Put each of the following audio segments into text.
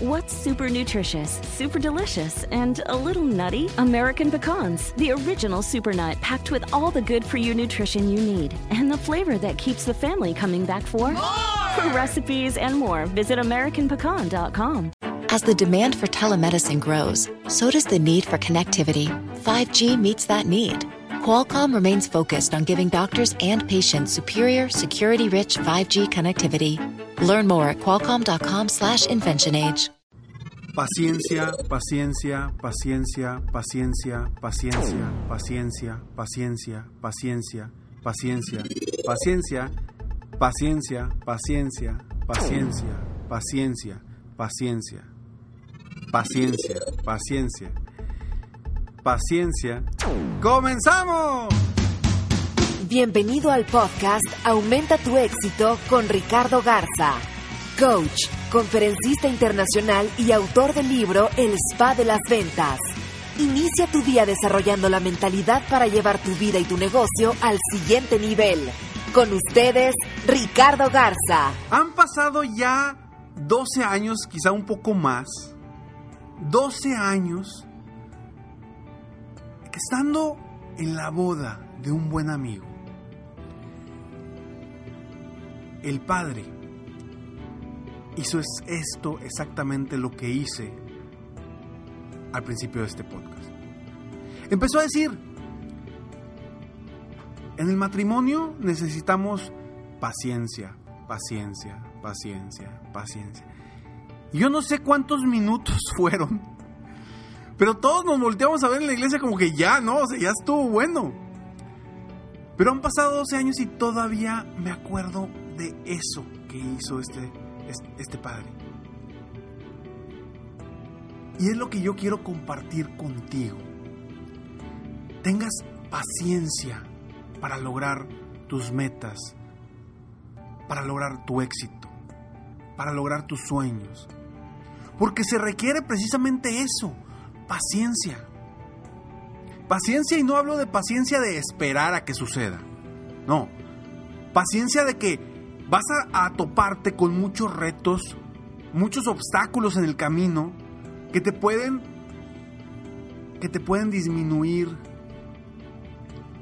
What's super nutritious, super delicious, and a little nutty? American pecans, the original super nut packed with all the good for you nutrition you need and the flavor that keeps the family coming back for more. For recipes and more, visit AmericanPecan.com. As the demand for telemedicine grows, so does the need for connectivity. 5G meets that need. Qualcomm remains focused on giving doctors and patients superior, security-rich 5G connectivity. Learn more at qualcomm.com/inventionage. Paciencia, paciencia, paciencia, paciencia, paciencia, paciencia, paciencia, paciencia, paciencia, paciencia, paciencia, paciencia, paciencia, paciencia, paciencia, paciencia, paciencia, paciencia. ¡Comenzamos! Bienvenido al podcast Aumenta tu éxito con Ricardo Garza, coach, conferencista internacional y autor del libro El Spa de las Ventas. Inicia tu día desarrollando la mentalidad para llevar tu vida y tu negocio al siguiente nivel. Con ustedes, Ricardo Garza. Han pasado ya 12 años, quizá un poco más. 12 años estando en la boda de un buen amigo. El padre hizo esto exactamente lo que hice al principio de este podcast. Empezó a decir, en el matrimonio necesitamos paciencia, paciencia, paciencia, paciencia. Yo no sé cuántos minutos fueron, pero todos nos volteamos a ver en la iglesia como que ya, ¿no? O sea, ya estuvo bueno. Pero han pasado 12 años y todavía me acuerdo de eso que hizo este, este padre. Y es lo que yo quiero compartir contigo. Tengas paciencia para lograr tus metas, para lograr tu éxito, para lograr tus sueños. Porque se requiere precisamente eso, paciencia. Paciencia y no hablo de paciencia de esperar a que suceda. No, paciencia de que vas a, toparte con muchos retos, muchos obstáculos en el camino que te pueden que te pueden disminuir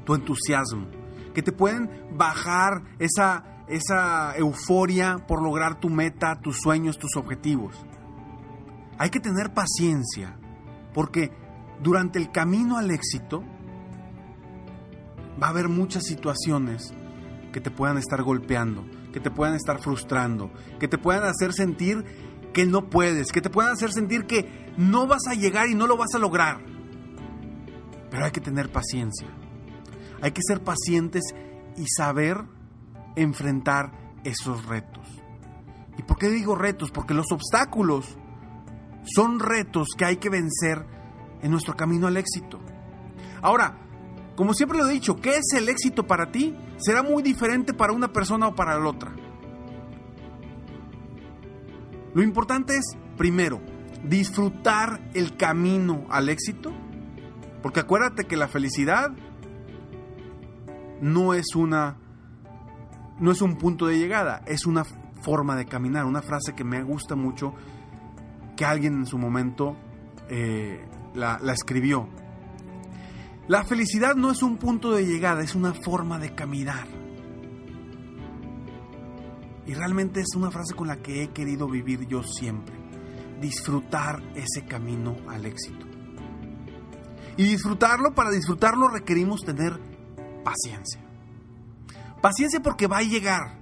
tu entusiasmo, que te pueden bajar esa esa euforia por lograr tu meta, tus sueños, tus objetivos. Hay que tener paciencia, porque durante el camino al éxito va a haber muchas situaciones que te puedan estar golpeando, que te puedan estar frustrando, que te puedan hacer sentir que no puedes, que te puedan hacer sentir que no vas a llegar y no lo vas a lograr. Pero hay que tener paciencia. Hay que ser pacientes y saber enfrentar esos retos. ¿Y por qué digo retos? Porque los obstáculos son retos que hay que vencer en nuestro camino al éxito. Ahora, como siempre lo he dicho, ¿qué es el éxito para ti? Será muy diferente para una persona o para la otra. Lo importante es, primero, disfrutar el camino al éxito. Porque acuérdate que la felicidad no es una no es un punto de llegada, es una forma de caminar. Una frase que me gusta mucho que alguien en su momento eh, la, la escribió. La felicidad no es un punto de llegada, es una forma de caminar. Y realmente es una frase con la que he querido vivir yo siempre. Disfrutar ese camino al éxito. Y disfrutarlo, para disfrutarlo requerimos tener paciencia. Paciencia porque va a llegar.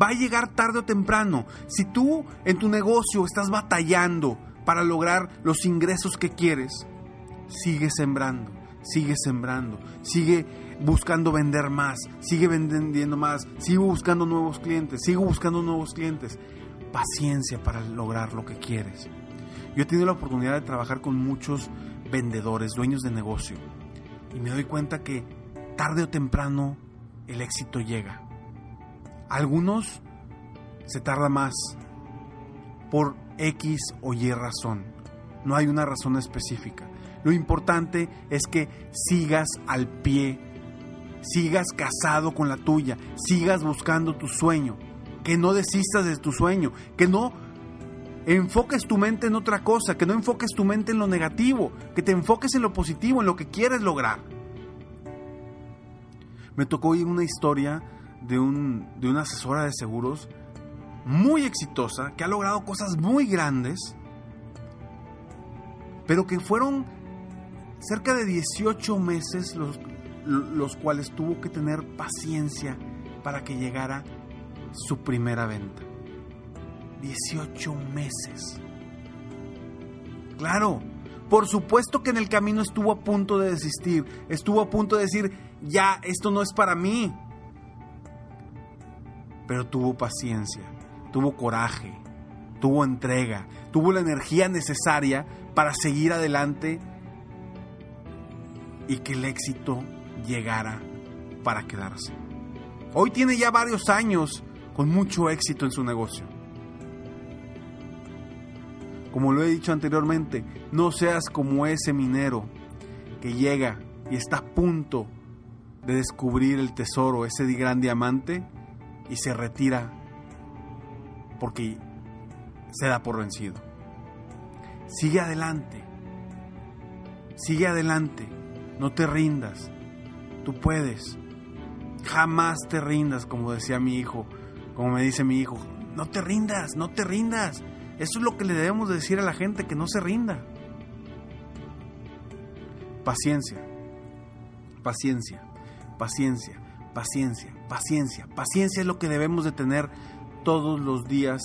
Va a llegar tarde o temprano. Si tú en tu negocio estás batallando para lograr los ingresos que quieres, sigue sembrando, sigue sembrando, sigue buscando vender más, sigue vendiendo más, sigo buscando nuevos clientes, sigo buscando nuevos clientes. Paciencia para lograr lo que quieres. Yo he tenido la oportunidad de trabajar con muchos vendedores, dueños de negocio, y me doy cuenta que tarde o temprano el éxito llega. Algunos se tarda más por X o Y razón. No hay una razón específica. Lo importante es que sigas al pie, sigas casado con la tuya, sigas buscando tu sueño, que no desistas de tu sueño, que no enfoques tu mente en otra cosa, que no enfoques tu mente en lo negativo, que te enfoques en lo positivo, en lo que quieres lograr. Me tocó oír una historia de, un, de una asesora de seguros muy exitosa, que ha logrado cosas muy grandes, pero que fueron cerca de 18 meses los, los cuales tuvo que tener paciencia para que llegara su primera venta. 18 meses. Claro, por supuesto que en el camino estuvo a punto de desistir, estuvo a punto de decir, ya, esto no es para mí. Pero tuvo paciencia, tuvo coraje, tuvo entrega, tuvo la energía necesaria para seguir adelante y que el éxito llegara para quedarse. Hoy tiene ya varios años con mucho éxito en su negocio. Como lo he dicho anteriormente, no seas como ese minero que llega y está a punto de descubrir el tesoro, ese gran diamante, y se retira porque se da por vencido. Sigue adelante, sigue adelante, no te rindas, tú puedes, jamás te rindas, como decía mi hijo, como me dice mi hijo, no te rindas, no te rindas. Eso es lo que le debemos decir a la gente, que no se rinda. Paciencia, paciencia, paciencia, paciencia, paciencia. Paciencia es lo que debemos de tener todos los días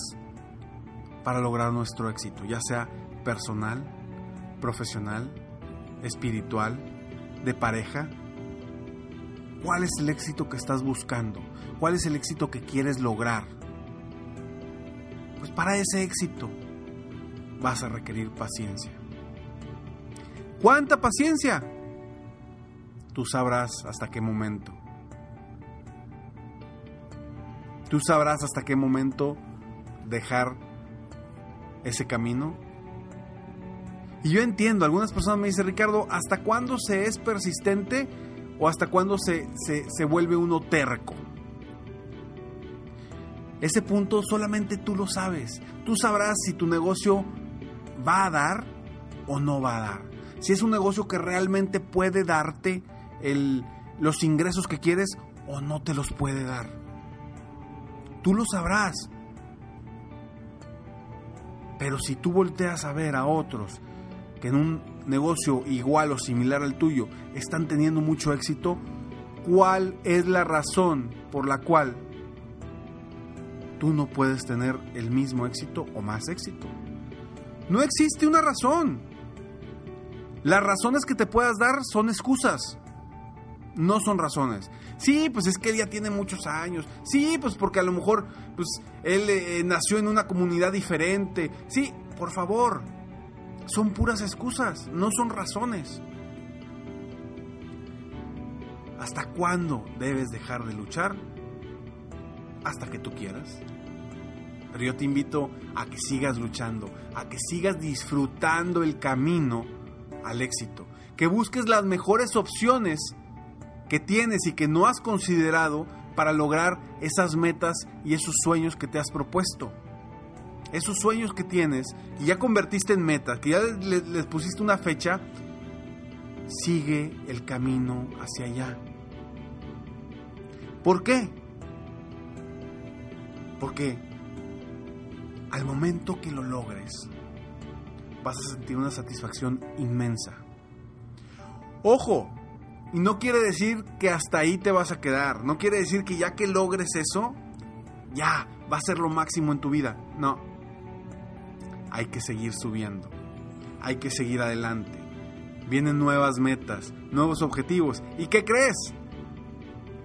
para lograr nuestro éxito, ya sea personal, profesional, espiritual, de pareja. ¿Cuál es el éxito que estás buscando? ¿Cuál es el éxito que quieres lograr? Pues para ese éxito vas a requerir paciencia. ¿Cuánta paciencia? Tú sabrás hasta qué momento. Tú sabrás hasta qué momento dejar ese camino. Y yo entiendo, algunas personas me dicen, Ricardo, ¿hasta cuándo se es persistente o hasta cuándo se, se, se vuelve uno terco? Ese punto solamente tú lo sabes. Tú sabrás si tu negocio va a dar o no va a dar. Si es un negocio que realmente puede darte el, los ingresos que quieres o no te los puede dar. Tú lo sabrás. Pero si tú volteas a ver a otros que en un negocio igual o similar al tuyo están teniendo mucho éxito, ¿cuál es la razón por la cual tú no puedes tener el mismo éxito o más éxito. No existe una razón. Las razones que te puedas dar son excusas. No son razones. Sí, pues es que él ya tiene muchos años. Sí, pues porque a lo mejor pues él eh, nació en una comunidad diferente. Sí, por favor. Son puras excusas, no son razones. ¿Hasta cuándo debes dejar de luchar? Hasta que tú quieras. Pero yo te invito a que sigas luchando, a que sigas disfrutando el camino al éxito, que busques las mejores opciones que tienes y que no has considerado para lograr esas metas y esos sueños que te has propuesto. Esos sueños que tienes, que ya convertiste en metas, que ya les, pusiste una fecha, sigue el camino hacia allá. ¿Por qué? Porque al momento que lo logres, vas a sentir una satisfacción inmensa. Ojo, y no quiere decir que hasta ahí te vas a quedar, no quiere decir que ya que logres eso, ya va a ser lo máximo en tu vida. No, hay que seguir subiendo, hay que seguir adelante. Vienen nuevas metas, nuevos objetivos. ¿Y qué crees?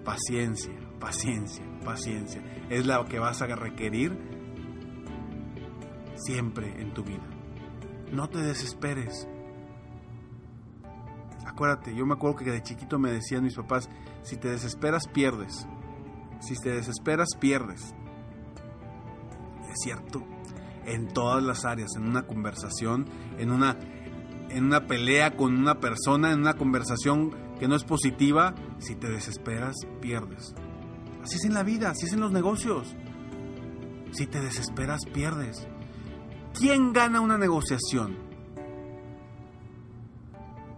Paciencia, paciencia, paciencia. Es lo que vas a requerir siempre en tu vida. No te desesperes. Acuérdate, yo me acuerdo que de chiquito me decían mis papás, si te desesperas pierdes. Si te desesperas pierdes. Es cierto, en todas las áreas, en una conversación, en una en una pelea con una persona, en una conversación que no es positiva, si te desesperas pierdes. Así es en la vida, así es en los negocios. Si te desesperas pierdes. ¿quién gana una negociación?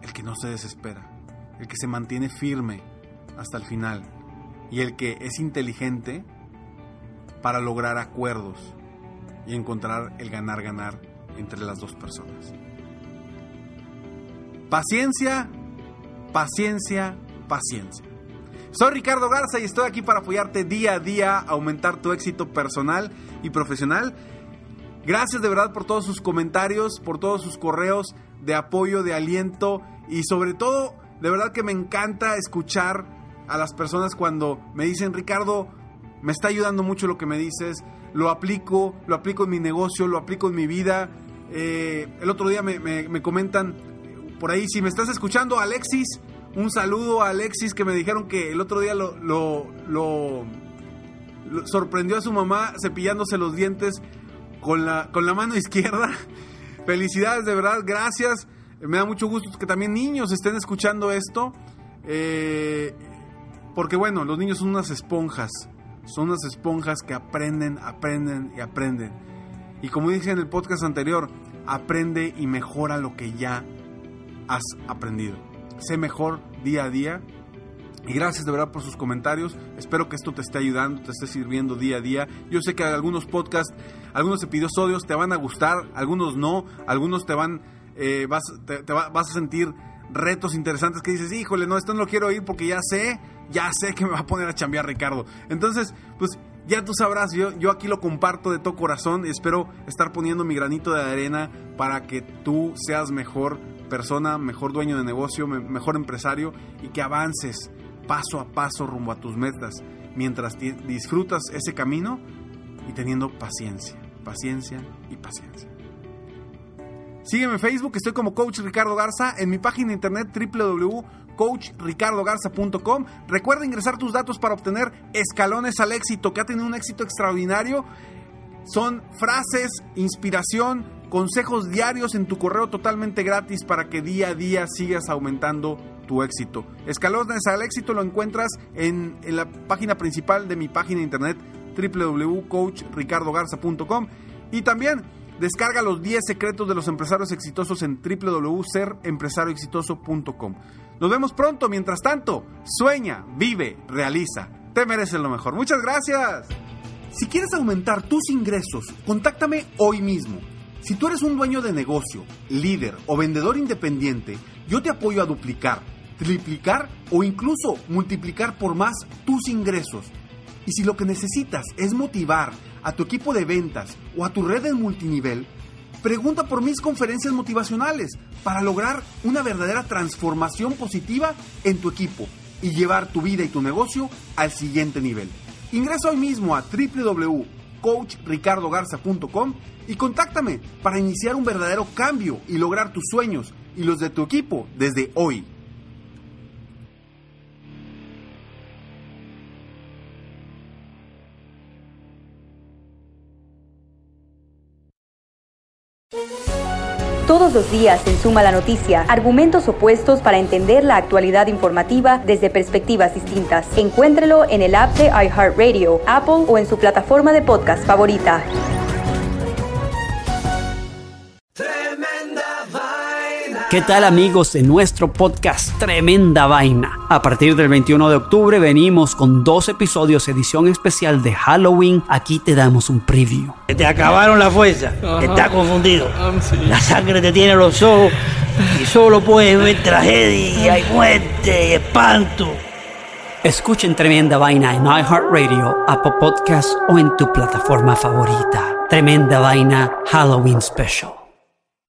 El que no se desespera, el que se mantiene firme hasta el final y el que es inteligente para lograr acuerdos y encontrar el ganar-ganar entre las dos personas. Paciencia, paciencia, paciencia. Soy Ricardo Garza y estoy aquí para apoyarte día a día, aumentar tu éxito personal y profesional. Gracias de verdad por todos sus comentarios, por todos sus correos de apoyo, de aliento y sobre todo, de verdad que me encanta escuchar a las personas cuando me dicen, Ricardo, me está ayudando mucho lo que me dices, lo aplico, lo aplico en mi negocio, lo aplico en mi vida. Eh, el otro día me, comentan por ahí, si me estás escuchando, Alexis, un saludo a Alexis que me dijeron que el otro día lo, lo, sorprendió a su mamá cepillándose los dientes con la, con la mano izquierda. Felicidades, de verdad, gracias. Me da mucho gusto que también niños estén escuchando esto. Eh, porque bueno, los niños son unas esponjas. Son unas esponjas que aprenden, aprenden y aprenden. Y como dije en el podcast anterior, aprende y mejora lo que ya has aprendido. Sé mejor día a día. Y gracias de verdad por sus comentarios. Espero que esto te esté ayudando, te esté sirviendo día a día. Yo sé que algunos podcasts, algunos episodios te van a gustar, algunos no, algunos te van, eh, vas, te, vas a sentir retos interesantes que dices, híjole, no, esto no lo quiero oír porque ya sé, ya sé que me va a poner a chambear Ricardo. Entonces, pues ya tú sabrás, yo, yo aquí lo comparto de todo corazón espero estar poniendo mi granito de arena para que tú seas mejor persona, mejor dueño de negocio, mejor empresario y que avances paso a paso rumbo a tus metas mientras disfrutas ese camino y teniendo paciencia, paciencia y paciencia. Sígueme en Facebook, estoy como Coach Ricardo Garza, en mi página de internet www.coachricardogarza.com. Recuerda ingresar tus datos para obtener escalones al éxito, que ha tenido un éxito extraordinario. Son frases, inspiración, consejos diarios en tu correo totalmente gratis para que día a día sigas aumentando tu éxito. Escalones al éxito lo encuentras en, en la página principal de mi página de internet www.coachricardogarza.com y también Descarga los 10 secretos de los empresarios exitosos en www.serempresarioexitoso.com. Nos vemos pronto, mientras tanto, sueña, vive, realiza. Te mereces lo mejor. Muchas gracias. Si quieres aumentar tus ingresos, contáctame hoy mismo. Si tú eres un dueño de negocio, líder o vendedor independiente, yo te apoyo a duplicar, triplicar o incluso multiplicar por más tus ingresos. Y si lo que necesitas es motivar, a tu equipo de ventas o a tu red de multinivel, pregunta por mis conferencias motivacionales para lograr una verdadera transformación positiva en tu equipo y llevar tu vida y tu negocio al siguiente nivel. Ingresa hoy mismo a www.coachricardogarza.com y contáctame para iniciar un verdadero cambio y lograr tus sueños y los de tu equipo desde hoy. Todos los días en Suma la Noticia, argumentos opuestos para entender la actualidad informativa desde perspectivas distintas. Encuéntrelo en el app de iHeartRadio, Apple o en su plataforma de podcast favorita. ¿Qué tal amigos de nuestro podcast Tremenda Vaina? A partir del 21 de octubre venimos con dos episodios edición especial de Halloween. Aquí te damos un preview. Te acabaron la fuerza, estás confundido. Ah, la sangre te tiene los ojos y solo puedes ver tragedia y muerte y espanto. Escuchen Tremenda Vaina en iHeartRadio, Apple Podcast o en tu plataforma favorita. Tremenda Vaina Halloween Special.